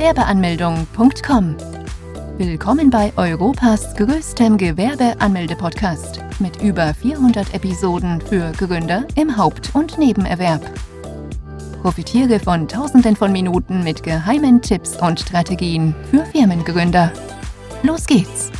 Gewerbeanmeldung.com. Willkommen bei Europas größtem Gewerbeanmelde-Podcast mit über 400 Episoden für Gründer im Haupt- und Nebenerwerb. Profitiere von Tausenden von Minuten mit geheimen Tipps und Strategien für Firmengründer. Los geht's!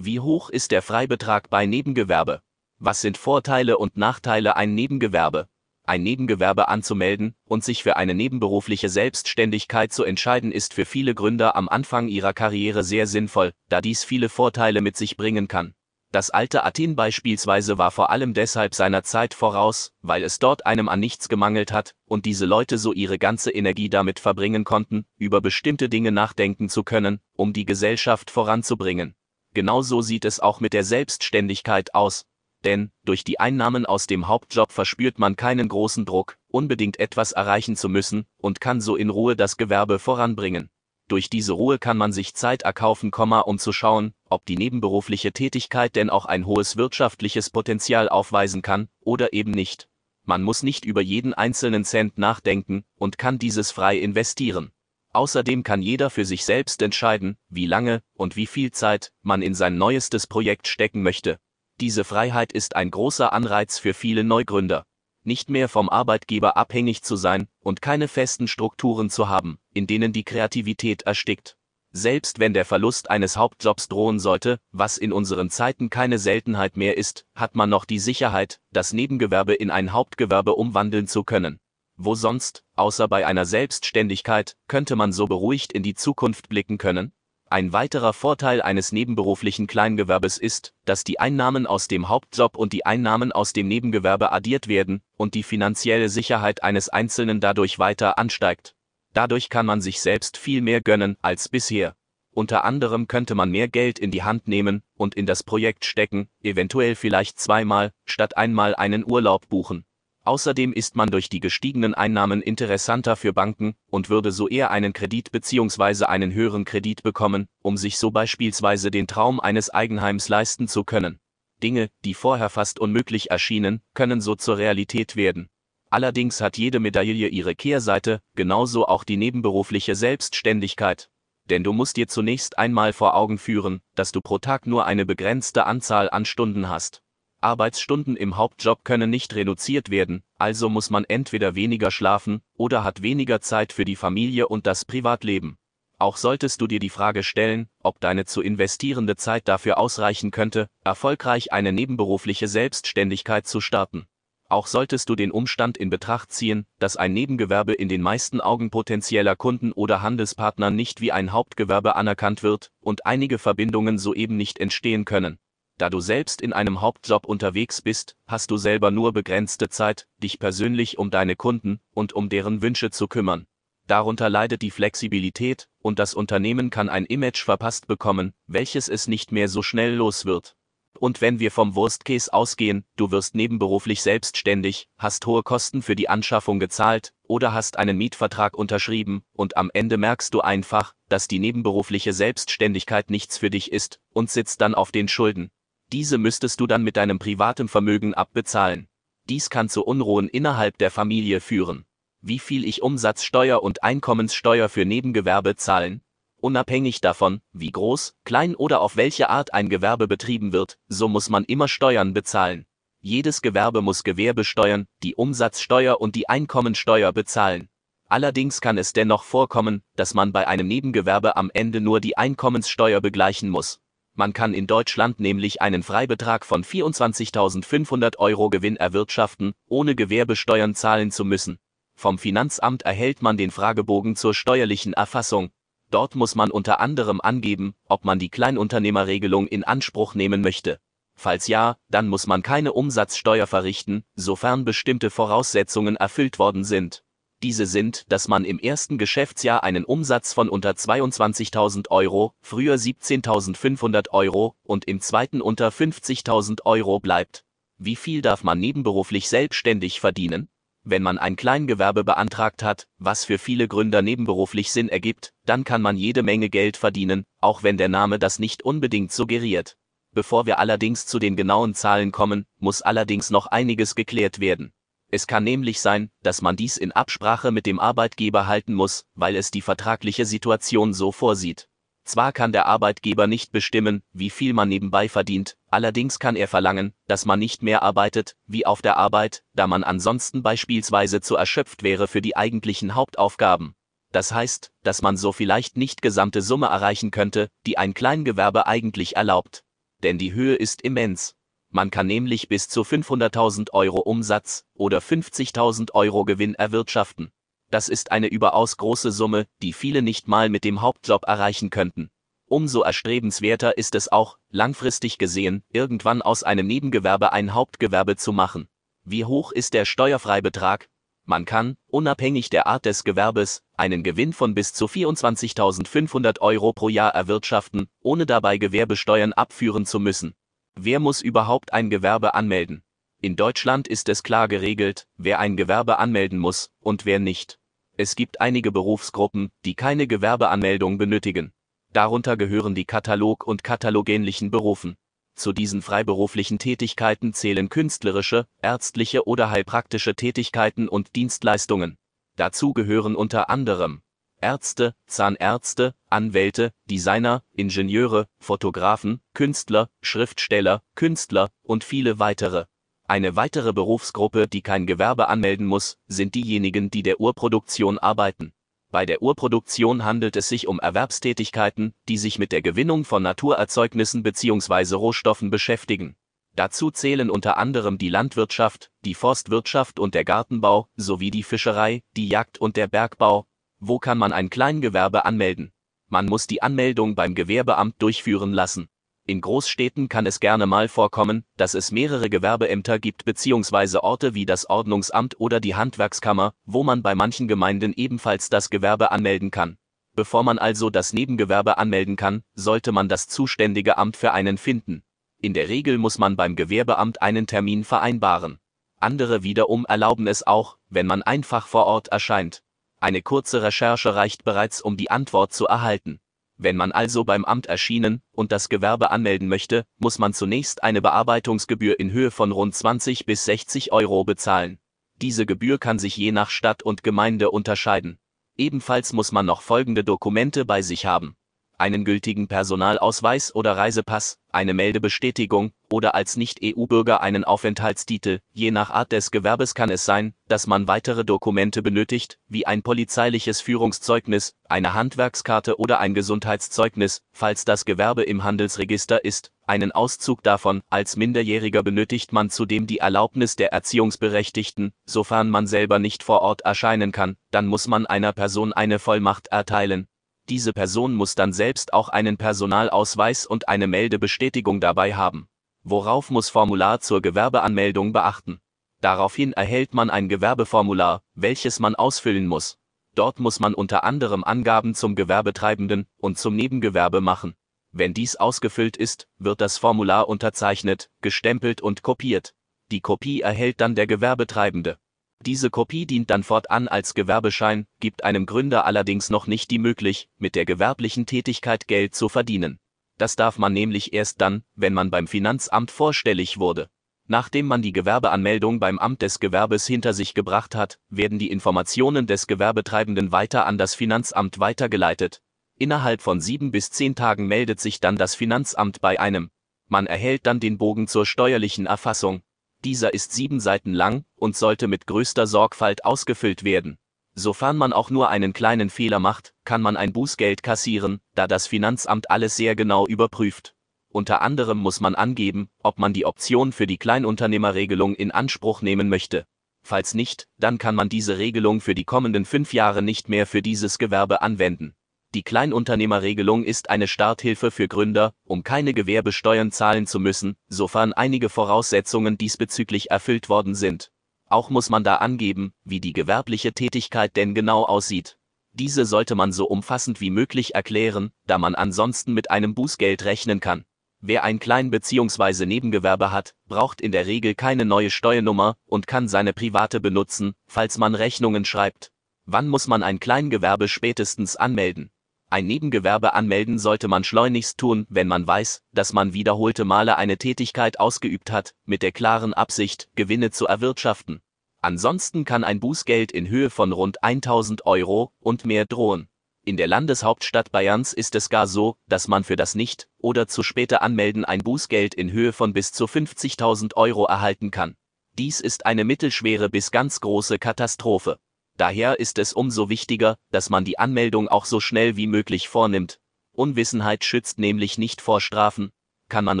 Wie hoch ist der Freibetrag bei Nebengewerbe? Was sind Vorteile und Nachteile ein Nebengewerbe? Ein Nebengewerbe anzumelden und sich für eine nebenberufliche Selbstständigkeit zu entscheiden ist für viele Gründer am Anfang ihrer Karriere sehr sinnvoll, da dies viele Vorteile mit sich bringen kann. Das alte Athen beispielsweise war vor allem deshalb seiner Zeit voraus, weil es dort einem an nichts gemangelt hat und diese Leute so ihre ganze Energie damit verbringen konnten, über bestimmte Dinge nachdenken zu können, um die Gesellschaft voranzubringen. Genauso sieht es auch mit der Selbstständigkeit aus, denn durch die Einnahmen aus dem Hauptjob verspürt man keinen großen Druck, unbedingt etwas erreichen zu müssen und kann so in Ruhe das Gewerbe voranbringen. Durch diese Ruhe kann man sich Zeit erkaufen, um zu schauen, ob die nebenberufliche Tätigkeit denn auch ein hohes wirtschaftliches Potenzial aufweisen kann oder eben nicht. Man muss nicht über jeden einzelnen Cent nachdenken und kann dieses frei investieren. Außerdem kann jeder für sich selbst entscheiden, wie lange und wie viel Zeit man in sein neuestes Projekt stecken möchte. Diese Freiheit ist ein großer Anreiz für viele Neugründer. Nicht mehr vom Arbeitgeber abhängig zu sein und keine festen Strukturen zu haben, in denen die Kreativität erstickt. Selbst wenn der Verlust eines Hauptjobs drohen sollte, was in unseren Zeiten keine Seltenheit mehr ist, hat man noch die Sicherheit, das Nebengewerbe in ein Hauptgewerbe umwandeln zu können. Wo sonst, außer bei einer Selbstständigkeit, könnte man so beruhigt in die Zukunft blicken können? Ein weiterer Vorteil eines nebenberuflichen Kleingewerbes ist, dass die Einnahmen aus dem Hauptjob und die Einnahmen aus dem Nebengewerbe addiert werden und die finanzielle Sicherheit eines Einzelnen dadurch weiter ansteigt. Dadurch kann man sich selbst viel mehr gönnen als bisher. Unter anderem könnte man mehr Geld in die Hand nehmen und in das Projekt stecken, eventuell vielleicht zweimal, statt einmal einen Urlaub buchen. Außerdem ist man durch die gestiegenen Einnahmen interessanter für Banken und würde so eher einen Kredit bzw. einen höheren Kredit bekommen, um sich so beispielsweise den Traum eines Eigenheims leisten zu können. Dinge, die vorher fast unmöglich erschienen, können so zur Realität werden. Allerdings hat jede Medaille ihre Kehrseite, genauso auch die nebenberufliche Selbstständigkeit. Denn du musst dir zunächst einmal vor Augen führen, dass du pro Tag nur eine begrenzte Anzahl an Stunden hast. Arbeitsstunden im Hauptjob können nicht reduziert werden, also muss man entweder weniger schlafen oder hat weniger Zeit für die Familie und das Privatleben. Auch solltest du dir die Frage stellen, ob deine zu investierende Zeit dafür ausreichen könnte, erfolgreich eine nebenberufliche Selbstständigkeit zu starten. Auch solltest du den Umstand in Betracht ziehen, dass ein Nebengewerbe in den meisten Augen potenzieller Kunden oder Handelspartner nicht wie ein Hauptgewerbe anerkannt wird und einige Verbindungen soeben nicht entstehen können. Da du selbst in einem Hauptjob unterwegs bist, hast du selber nur begrenzte Zeit, dich persönlich um deine Kunden und um deren Wünsche zu kümmern. Darunter leidet die Flexibilität, und das Unternehmen kann ein Image verpasst bekommen, welches es nicht mehr so schnell los wird. Und wenn wir vom Worst Case ausgehen, du wirst nebenberuflich selbstständig, hast hohe Kosten für die Anschaffung gezahlt oder hast einen Mietvertrag unterschrieben und am Ende merkst du einfach, dass die nebenberufliche Selbstständigkeit nichts für dich ist und sitzt dann auf den Schulden. Diese müsstest du dann mit deinem privaten Vermögen abbezahlen. Dies kann zu Unruhen innerhalb der Familie führen. Wie viel ich Umsatzsteuer und Einkommenssteuer für Nebengewerbe zahlen? Unabhängig davon, wie groß, klein oder auf welche Art ein Gewerbe betrieben wird, so muss man immer Steuern bezahlen. Jedes Gewerbe muss Gewerbesteuern, die Umsatzsteuer und die Einkommensteuer bezahlen. Allerdings kann es dennoch vorkommen, dass man bei einem Nebengewerbe am Ende nur die Einkommenssteuer begleichen muss. Man kann in Deutschland nämlich einen Freibetrag von 24.500 Euro Gewinn erwirtschaften, ohne Gewerbesteuern zahlen zu müssen. Vom Finanzamt erhält man den Fragebogen zur steuerlichen Erfassung. Dort muss man unter anderem angeben, ob man die Kleinunternehmerregelung in Anspruch nehmen möchte. Falls ja, dann muss man keine Umsatzsteuer verrichten, sofern bestimmte Voraussetzungen erfüllt worden sind. Diese sind, dass man im ersten Geschäftsjahr einen Umsatz von unter 22.000 Euro, früher 17.500 Euro und im zweiten unter 50.000 Euro bleibt. Wie viel darf man nebenberuflich selbstständig verdienen? Wenn man ein Kleingewerbe beantragt hat, was für viele Gründer nebenberuflich Sinn ergibt, dann kann man jede Menge Geld verdienen, auch wenn der Name das nicht unbedingt suggeriert. Bevor wir allerdings zu den genauen Zahlen kommen, muss allerdings noch einiges geklärt werden. Es kann nämlich sein, dass man dies in Absprache mit dem Arbeitgeber halten muss, weil es die vertragliche Situation so vorsieht. Zwar kann der Arbeitgeber nicht bestimmen, wie viel man nebenbei verdient, allerdings kann er verlangen, dass man nicht mehr arbeitet, wie auf der Arbeit, da man ansonsten beispielsweise zu erschöpft wäre für die eigentlichen Hauptaufgaben. Das heißt, dass man so vielleicht nicht gesamte Summe erreichen könnte, die ein Kleingewerbe eigentlich erlaubt. Denn die Höhe ist immens. Man kann nämlich bis zu 500.000 Euro Umsatz oder 50.000 Euro Gewinn erwirtschaften. Das ist eine überaus große Summe, die viele nicht mal mit dem Hauptjob erreichen könnten. Umso erstrebenswerter ist es auch, langfristig gesehen, irgendwann aus einem Nebengewerbe ein Hauptgewerbe zu machen. Wie hoch ist der Steuerfreibetrag? Man kann, unabhängig der Art des Gewerbes, einen Gewinn von bis zu 24.500 Euro pro Jahr erwirtschaften, ohne dabei Gewerbesteuern abführen zu müssen. Wer muss überhaupt ein Gewerbe anmelden? In Deutschland ist es klar geregelt, wer ein Gewerbe anmelden muss und wer nicht. Es gibt einige Berufsgruppen, die keine Gewerbeanmeldung benötigen. Darunter gehören die Katalog- und katalogähnlichen Berufen. Zu diesen freiberuflichen Tätigkeiten zählen künstlerische, ärztliche oder heilpraktische Tätigkeiten und Dienstleistungen. Dazu gehören unter anderem Ärzte, Zahnärzte, Anwälte, Designer, Ingenieure, Fotografen, Künstler, Schriftsteller, Künstler und viele weitere. Eine weitere Berufsgruppe, die kein Gewerbe anmelden muss, sind diejenigen, die der Urproduktion arbeiten. Bei der Urproduktion handelt es sich um Erwerbstätigkeiten, die sich mit der Gewinnung von Naturerzeugnissen bzw. Rohstoffen beschäftigen. Dazu zählen unter anderem die Landwirtschaft, die Forstwirtschaft und der Gartenbau, sowie die Fischerei, die Jagd und der Bergbau. Wo kann man ein Kleingewerbe anmelden? Man muss die Anmeldung beim Gewerbeamt durchführen lassen. In Großstädten kann es gerne mal vorkommen, dass es mehrere Gewerbeämter gibt bzw. Orte wie das Ordnungsamt oder die Handwerkskammer, wo man bei manchen Gemeinden ebenfalls das Gewerbe anmelden kann. Bevor man also das Nebengewerbe anmelden kann, sollte man das zuständige Amt für einen finden. In der Regel muss man beim Gewerbeamt einen Termin vereinbaren. Andere wiederum erlauben es auch, wenn man einfach vor Ort erscheint. Eine kurze Recherche reicht bereits, um die Antwort zu erhalten. Wenn man also beim Amt erschienen und das Gewerbe anmelden möchte, muss man zunächst eine Bearbeitungsgebühr in Höhe von rund 20 bis 60 Euro bezahlen. Diese Gebühr kann sich je nach Stadt und Gemeinde unterscheiden. Ebenfalls muss man noch folgende Dokumente bei sich haben einen gültigen Personalausweis oder Reisepass, eine Meldebestätigung oder als Nicht-EU-Bürger einen Aufenthaltstitel. Je nach Art des Gewerbes kann es sein, dass man weitere Dokumente benötigt, wie ein polizeiliches Führungszeugnis, eine Handwerkskarte oder ein Gesundheitszeugnis, falls das Gewerbe im Handelsregister ist. Einen Auszug davon, als Minderjähriger benötigt man zudem die Erlaubnis der Erziehungsberechtigten, sofern man selber nicht vor Ort erscheinen kann, dann muss man einer Person eine Vollmacht erteilen, diese Person muss dann selbst auch einen Personalausweis und eine Meldebestätigung dabei haben. Worauf muss Formular zur Gewerbeanmeldung beachten? Daraufhin erhält man ein Gewerbeformular, welches man ausfüllen muss. Dort muss man unter anderem Angaben zum Gewerbetreibenden und zum Nebengewerbe machen. Wenn dies ausgefüllt ist, wird das Formular unterzeichnet, gestempelt und kopiert. Die Kopie erhält dann der Gewerbetreibende. Diese Kopie dient dann fortan als Gewerbeschein, gibt einem Gründer allerdings noch nicht die Möglichkeit, mit der gewerblichen Tätigkeit Geld zu verdienen. Das darf man nämlich erst dann, wenn man beim Finanzamt vorstellig wurde. Nachdem man die Gewerbeanmeldung beim Amt des Gewerbes hinter sich gebracht hat, werden die Informationen des Gewerbetreibenden weiter an das Finanzamt weitergeleitet. Innerhalb von sieben bis zehn Tagen meldet sich dann das Finanzamt bei einem. Man erhält dann den Bogen zur steuerlichen Erfassung, dieser ist sieben Seiten lang und sollte mit größter Sorgfalt ausgefüllt werden. Sofern man auch nur einen kleinen Fehler macht, kann man ein Bußgeld kassieren, da das Finanzamt alles sehr genau überprüft. Unter anderem muss man angeben, ob man die Option für die Kleinunternehmerregelung in Anspruch nehmen möchte. Falls nicht, dann kann man diese Regelung für die kommenden fünf Jahre nicht mehr für dieses Gewerbe anwenden. Die Kleinunternehmerregelung ist eine Starthilfe für Gründer, um keine Gewerbesteuern zahlen zu müssen, sofern einige Voraussetzungen diesbezüglich erfüllt worden sind. Auch muss man da angeben, wie die gewerbliche Tätigkeit denn genau aussieht. Diese sollte man so umfassend wie möglich erklären, da man ansonsten mit einem Bußgeld rechnen kann. Wer ein Klein- bzw. Nebengewerbe hat, braucht in der Regel keine neue Steuernummer und kann seine private benutzen, falls man Rechnungen schreibt. Wann muss man ein Kleingewerbe spätestens anmelden? Ein Nebengewerbe anmelden sollte man schleunigst tun, wenn man weiß, dass man wiederholte Male eine Tätigkeit ausgeübt hat, mit der klaren Absicht, Gewinne zu erwirtschaften. Ansonsten kann ein Bußgeld in Höhe von rund 1000 Euro und mehr drohen. In der Landeshauptstadt Bayerns ist es gar so, dass man für das nicht oder zu späte Anmelden ein Bußgeld in Höhe von bis zu 50.000 Euro erhalten kann. Dies ist eine mittelschwere bis ganz große Katastrophe. Daher ist es umso wichtiger, dass man die Anmeldung auch so schnell wie möglich vornimmt. Unwissenheit schützt nämlich nicht vor Strafen. Kann man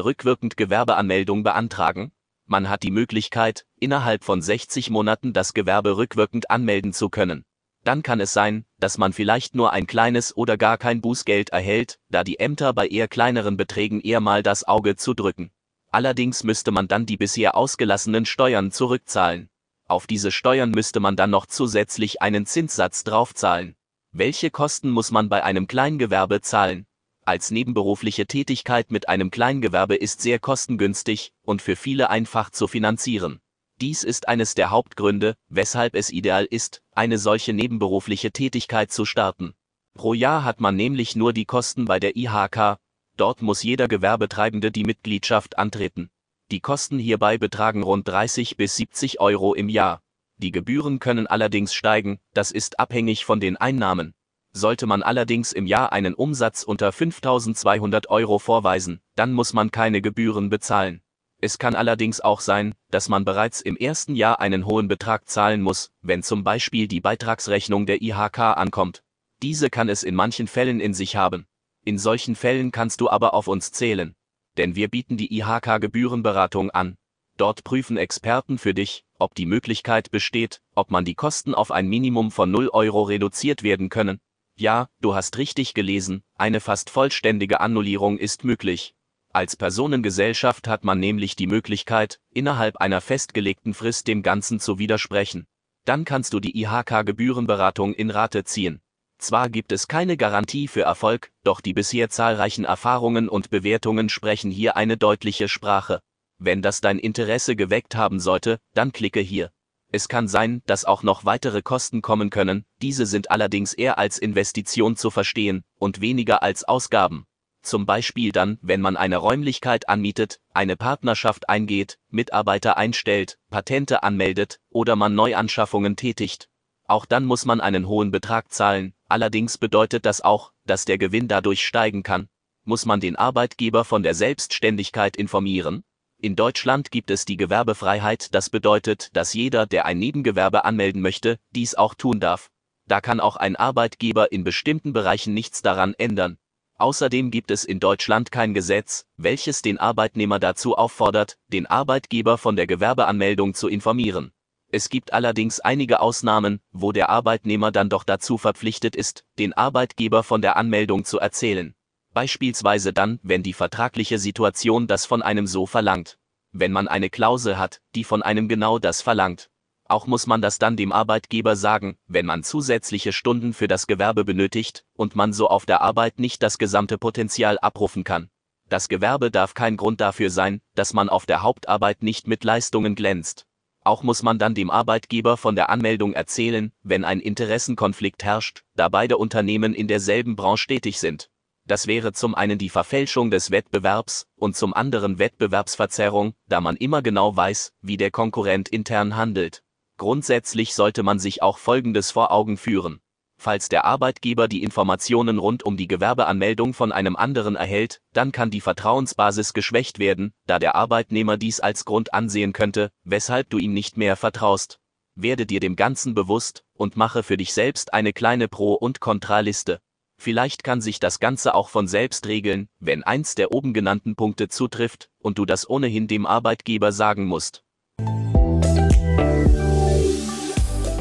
rückwirkend Gewerbeanmeldung beantragen? Man hat die Möglichkeit, innerhalb von 60 Monaten das Gewerbe rückwirkend anmelden zu können. Dann kann es sein, dass man vielleicht nur ein kleines oder gar kein Bußgeld erhält, da die Ämter bei eher kleineren Beträgen eher mal das Auge zudrücken. Allerdings müsste man dann die bisher ausgelassenen Steuern zurückzahlen. Auf diese Steuern müsste man dann noch zusätzlich einen Zinssatz draufzahlen. Welche Kosten muss man bei einem Kleingewerbe zahlen? Als nebenberufliche Tätigkeit mit einem Kleingewerbe ist sehr kostengünstig und für viele einfach zu finanzieren. Dies ist eines der Hauptgründe, weshalb es ideal ist, eine solche nebenberufliche Tätigkeit zu starten. Pro Jahr hat man nämlich nur die Kosten bei der IHK, dort muss jeder Gewerbetreibende die Mitgliedschaft antreten. Die Kosten hierbei betragen rund 30 bis 70 Euro im Jahr. Die Gebühren können allerdings steigen, das ist abhängig von den Einnahmen. Sollte man allerdings im Jahr einen Umsatz unter 5200 Euro vorweisen, dann muss man keine Gebühren bezahlen. Es kann allerdings auch sein, dass man bereits im ersten Jahr einen hohen Betrag zahlen muss, wenn zum Beispiel die Beitragsrechnung der IHK ankommt. Diese kann es in manchen Fällen in sich haben. In solchen Fällen kannst du aber auf uns zählen. Denn wir bieten die IHK Gebührenberatung an. Dort prüfen Experten für dich, ob die Möglichkeit besteht, ob man die Kosten auf ein Minimum von 0 Euro reduziert werden können. Ja, du hast richtig gelesen, eine fast vollständige Annullierung ist möglich. Als Personengesellschaft hat man nämlich die Möglichkeit, innerhalb einer festgelegten Frist dem Ganzen zu widersprechen. Dann kannst du die IHK-Gebührenberatung in Rate ziehen. Zwar gibt es keine Garantie für Erfolg, doch die bisher zahlreichen Erfahrungen und Bewertungen sprechen hier eine deutliche Sprache. Wenn das dein Interesse geweckt haben sollte, dann klicke hier. Es kann sein, dass auch noch weitere Kosten kommen können, diese sind allerdings eher als Investition zu verstehen und weniger als Ausgaben zum Beispiel dann, wenn man eine Räumlichkeit anmietet, eine Partnerschaft eingeht, Mitarbeiter einstellt, Patente anmeldet oder man Neuanschaffungen tätigt. Auch dann muss man einen hohen Betrag zahlen, allerdings bedeutet das auch, dass der Gewinn dadurch steigen kann. Muss man den Arbeitgeber von der Selbstständigkeit informieren? In Deutschland gibt es die Gewerbefreiheit, das bedeutet, dass jeder, der ein Nebengewerbe anmelden möchte, dies auch tun darf. Da kann auch ein Arbeitgeber in bestimmten Bereichen nichts daran ändern. Außerdem gibt es in Deutschland kein Gesetz, welches den Arbeitnehmer dazu auffordert, den Arbeitgeber von der Gewerbeanmeldung zu informieren. Es gibt allerdings einige Ausnahmen, wo der Arbeitnehmer dann doch dazu verpflichtet ist, den Arbeitgeber von der Anmeldung zu erzählen. Beispielsweise dann, wenn die vertragliche Situation das von einem so verlangt. Wenn man eine Klausel hat, die von einem genau das verlangt. Auch muss man das dann dem Arbeitgeber sagen, wenn man zusätzliche Stunden für das Gewerbe benötigt und man so auf der Arbeit nicht das gesamte Potenzial abrufen kann. Das Gewerbe darf kein Grund dafür sein, dass man auf der Hauptarbeit nicht mit Leistungen glänzt. Auch muss man dann dem Arbeitgeber von der Anmeldung erzählen, wenn ein Interessenkonflikt herrscht, da beide Unternehmen in derselben Branche tätig sind. Das wäre zum einen die Verfälschung des Wettbewerbs und zum anderen Wettbewerbsverzerrung, da man immer genau weiß, wie der Konkurrent intern handelt. Grundsätzlich sollte man sich auch Folgendes vor Augen führen. Falls der Arbeitgeber die Informationen rund um die Gewerbeanmeldung von einem anderen erhält, dann kann die Vertrauensbasis geschwächt werden, da der Arbeitnehmer dies als Grund ansehen könnte, weshalb du ihm nicht mehr vertraust. Werde dir dem Ganzen bewusst und mache für dich selbst eine kleine Pro- und Kontraliste. Vielleicht kann sich das Ganze auch von selbst regeln, wenn eins der oben genannten Punkte zutrifft und du das ohnehin dem Arbeitgeber sagen musst.